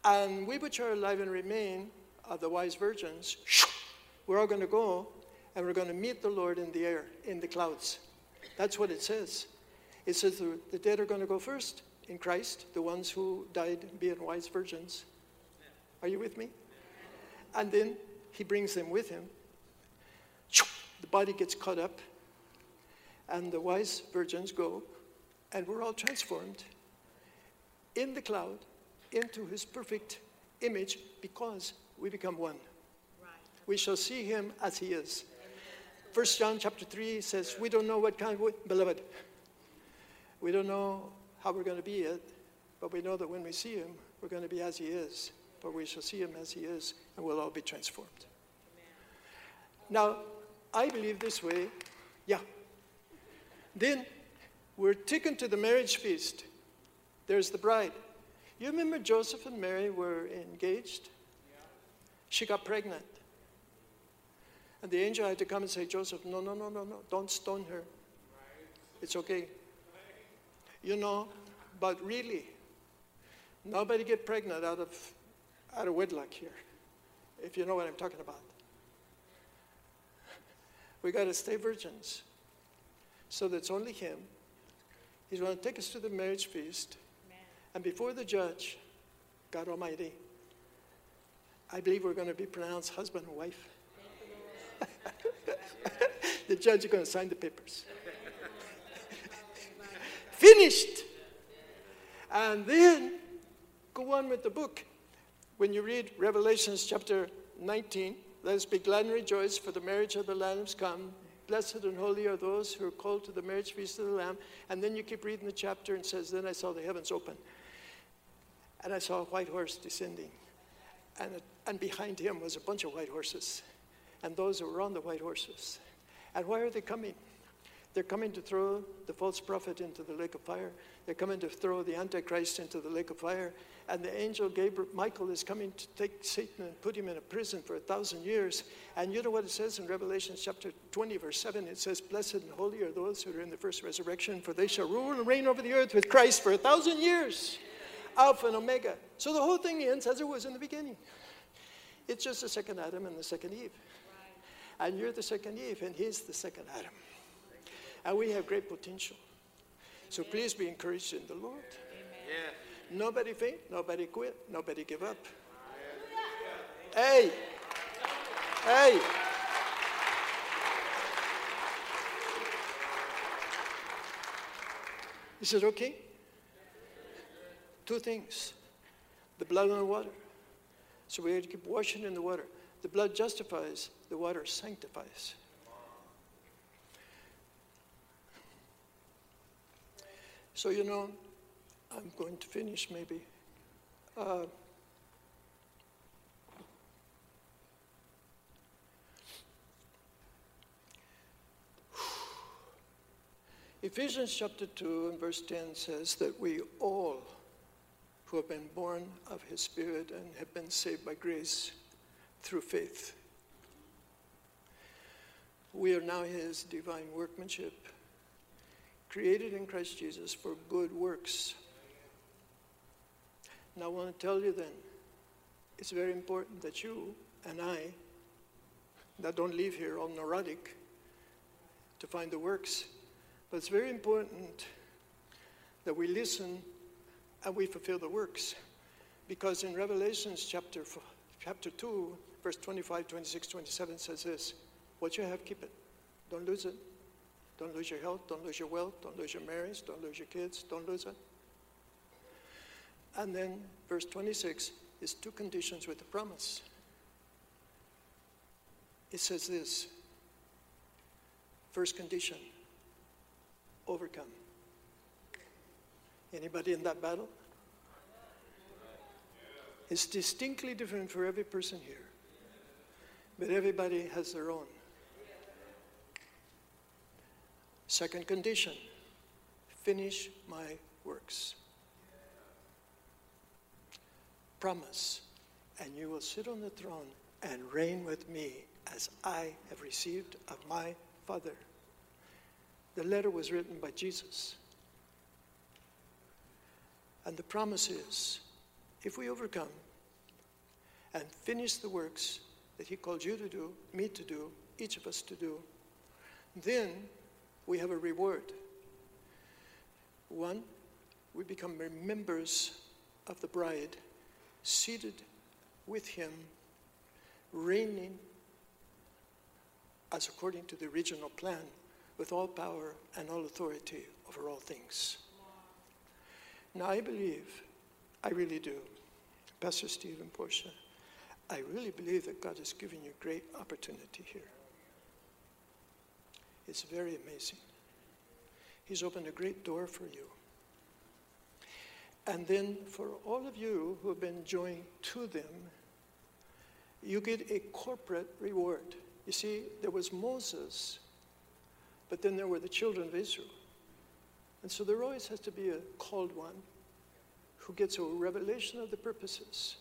and we which are alive and remain are the wise virgins. We're all going to go and we're going to meet the Lord in the air, in the clouds. That's what it says. It says the, the dead are going to go first in Christ, the ones who died being wise virgins. Are you with me? And then he brings them with him. The body gets caught up, and the wise virgins go, and we're all transformed in the cloud into his perfect image because we become one. We shall see him as he is. First John chapter 3 says, We don't know what kind of, beloved, we don't know how we're going to be yet, but we know that when we see him, we're going to be as he is. For we shall see him as he is, and we'll all be transformed. Now, I believe this way. Yeah. Then we're taken to the marriage feast. There's the bride. You remember Joseph and Mary were engaged? She got pregnant. And the angel had to come and say, Joseph, no, no, no, no, no, don't stone her. It's okay. You know, but really, nobody get pregnant out of, out of wedlock here, if you know what I'm talking about. We got to stay virgins. So that's only Him. He's going to take us to the marriage feast. And before the judge, God Almighty. I believe we're going to be pronounced husband and wife. the judge is going to sign the papers. Finished. And then go on with the book. When you read Revelations chapter 19, let us be glad and rejoice, for the marriage of the Lamb has come. Blessed and holy are those who are called to the marriage feast of the Lamb. And then you keep reading the chapter and says, Then I saw the heavens open. And I saw a white horse descending. And, it, and behind him was a bunch of white horses. And those who were on the white horses. And why are they coming? They're coming to throw the false prophet into the lake of fire. They're coming to throw the Antichrist into the lake of fire. And the angel Gabriel, Michael is coming to take Satan and put him in a prison for a thousand years. And you know what it says in Revelation chapter 20, verse 7? It says, Blessed and holy are those who are in the first resurrection, for they shall rule and reign over the earth with Christ for a thousand years. Alpha and Omega. So the whole thing ends as it was in the beginning. It's just the second Adam and the second Eve. And you're the second Eve, and he's the second Adam. And we have great potential. So please be encouraged in the Lord. Nobody faint, nobody quit, nobody give up. Hey, hey. He said, okay. Two things the blood and the water. So we have to keep washing in the water. The blood justifies, the water sanctifies. So, you know, I'm going to finish maybe. Uh, Ephesians chapter 2 and verse 10 says that we all who have been born of his Spirit and have been saved by grace through faith. We are now his divine workmanship, created in Christ Jesus for good works. Now, I want to tell you then, it's very important that you and I, that don't leave here all neurotic to find the works, but it's very important that we listen and we fulfill the works. Because in Revelations chapter, chapter 2, verse 25, 26, 27 says this What you have, keep it. Don't lose it. Don't lose your health. Don't lose your wealth. Don't lose your marriage. Don't lose your kids. Don't lose it. And then verse 26 is two conditions with the promise. It says this first condition overcome. Anybody in that battle? It's distinctly different for every person here, but everybody has their own. Second condition finish my works. Promise, and you will sit on the throne and reign with me as I have received of my Father. The letter was written by Jesus. And the promise is if we overcome and finish the works that He called you to do, me to do, each of us to do, then we have a reward. One, we become members of the bride, seated with Him, reigning as according to the original plan, with all power and all authority over all things. Now, I believe, I really do, Pastor Steve and Portia, I really believe that God has given you great opportunity here. It's very amazing. He's opened a great door for you. And then for all of you who have been joined to them, you get a corporate reward. You see, there was Moses, but then there were the children of Israel. And so there always has to be a called one who gets a revelation of the purposes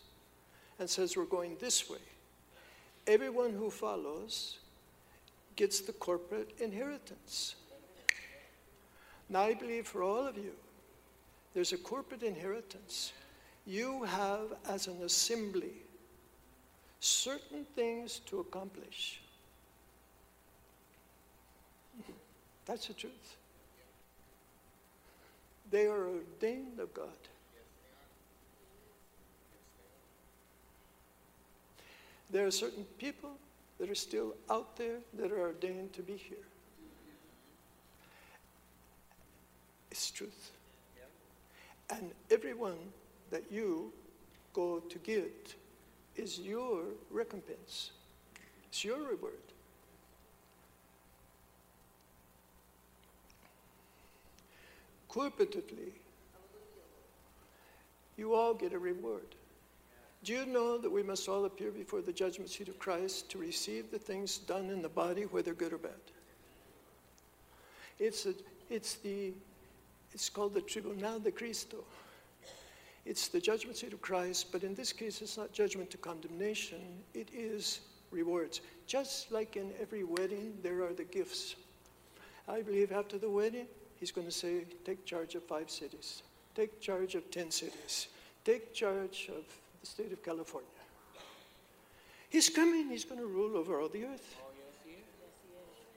and says, We're going this way. Everyone who follows gets the corporate inheritance. Now, I believe for all of you, there's a corporate inheritance. You have, as an assembly, certain things to accomplish. That's the truth. They are ordained of God. There are certain people that are still out there that are ordained to be here. It's truth. And everyone that you go to get is your recompense, it's your reward. Corporatively, you all get a reward. Do you know that we must all appear before the judgment seat of Christ to receive the things done in the body, whether good or bad? It's, a, it's, the, it's called the Tribunal de Cristo. It's the judgment seat of Christ, but in this case, it's not judgment to condemnation, it is rewards. Just like in every wedding, there are the gifts. I believe after the wedding, he's going to say, Take charge of five cities, take charge of 10 cities, take charge of the state of California. He's coming, he's going to rule over all the earth. Oh,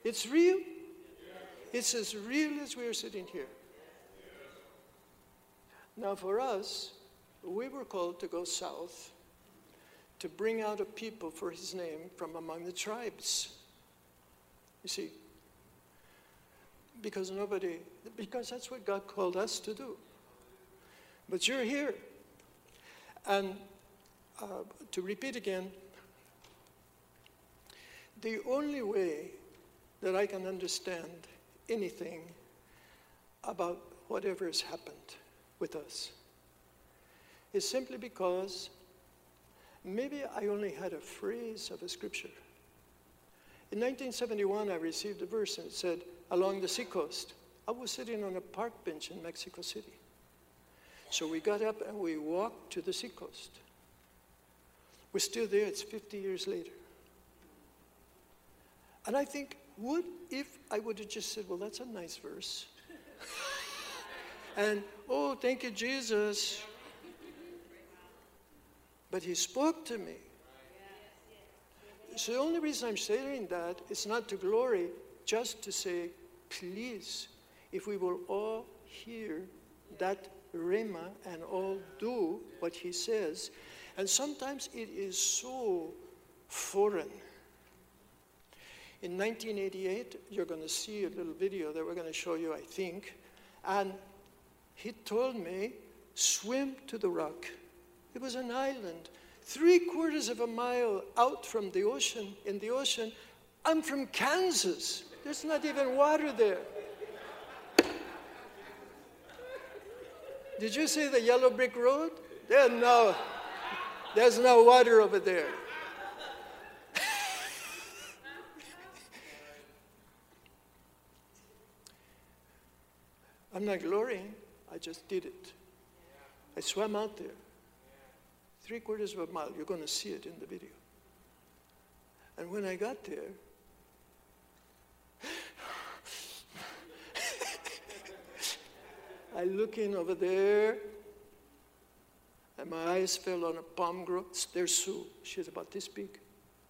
it's real. It's as real as we are sitting here. Now, for us, we were called to go south to bring out a people for his name from among the tribes. You see, because nobody, because that's what God called us to do. But you're here. And uh, to repeat again, the only way that I can understand anything about whatever has happened with us is simply because maybe I only had a phrase of a scripture. In 1971, I received a verse and it said, Along the seacoast. I was sitting on a park bench in Mexico City. So we got up and we walked to the seacoast. We're still there, it's 50 years later. And I think, what if I would have just said, Well, that's a nice verse? and, oh, thank you, Jesus. But he spoke to me. So the only reason I'm saying that is not to glory, just to say, please, if we will all hear that rhema and all do what he says, and sometimes it is so foreign. In 1988, you're going to see a little video that we're going to show you, I think, and he told me, swim to the rock. It was an island, three quarters of a mile out from the ocean, in the ocean. I'm from Kansas. There's not even water there. Did you see the yellow brick road? There's no, there's no water over there. I'm not glorying, I just did it. I swam out there. Three quarters of a mile, you're going to see it in the video. And when I got there, I look in over there, and my eyes fell on a palm grove. There's Sue. She's about this big,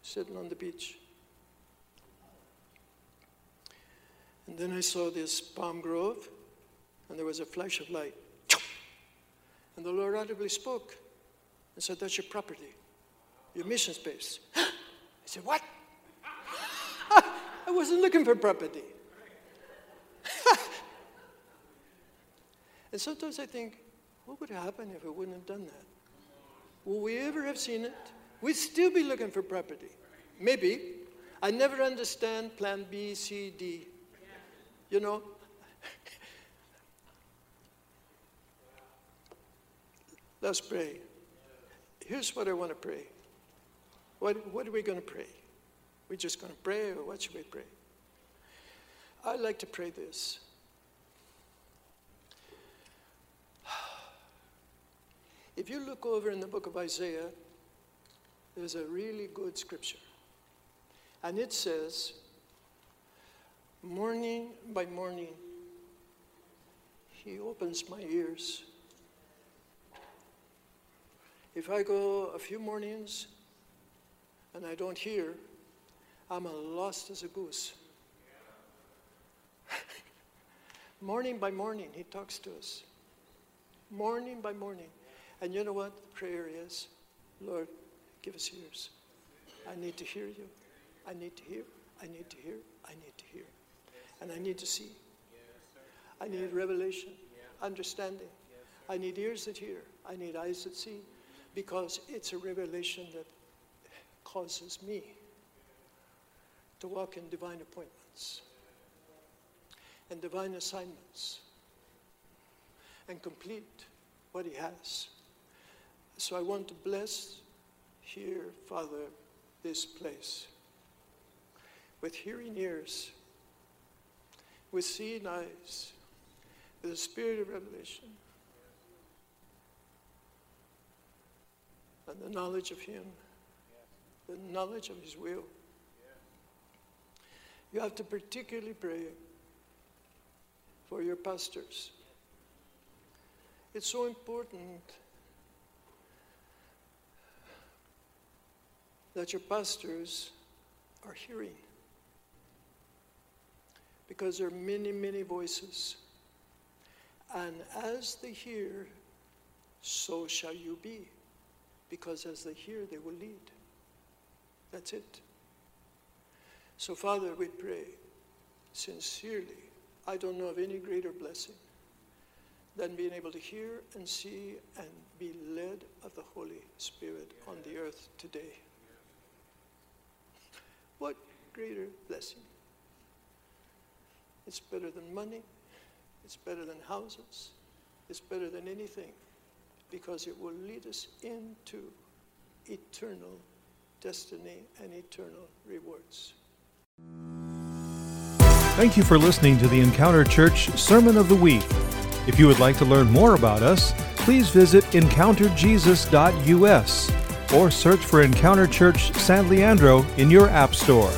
sitting on the beach. And then I saw this palm grove, and there was a flash of light. And the Lord audibly spoke and said, That's your property, your mission space. I said, What? I wasn't looking for property. And sometimes I think, what would happen if we wouldn't have done that? Will we ever have seen it? We'd still be looking for property. Maybe. I never understand plan B, C, D. You know? Let's pray. Here's what I want to pray. What, what are we going to pray? We're just going to pray, or what should we pray? I'd like to pray this. If you look over in the book of Isaiah, there's a really good scripture. And it says, Morning by morning, he opens my ears. If I go a few mornings and I don't hear, I'm as lost as a goose. morning by morning, he talks to us. Morning by morning. And you know what the prayer is? Lord, give us ears. I need to hear you. I need to hear. I need to hear. I need to hear. And I need to see. I need revelation, understanding. I need ears that hear. I need eyes that see. Because it's a revelation that causes me to walk in divine appointments and divine assignments and complete what He has. So I want to bless here, Father, this place with hearing ears, with seeing eyes, with a spirit of revelation, and the knowledge of Him, the knowledge of His will. You have to particularly pray for your pastors. It's so important that your pastors are hearing. Because there are many, many voices. And as they hear, so shall you be. Because as they hear, they will lead. That's it. So, Father, we pray sincerely. I don't know of any greater blessing than being able to hear and see and be led of the Holy Spirit on the earth today. What greater blessing? It's better than money, it's better than houses, it's better than anything because it will lead us into eternal destiny and eternal rewards. Thank you for listening to the Encounter Church Sermon of the Week. If you would like to learn more about us, please visit encounterjesus.us or search for Encounter Church San Leandro in your App Store.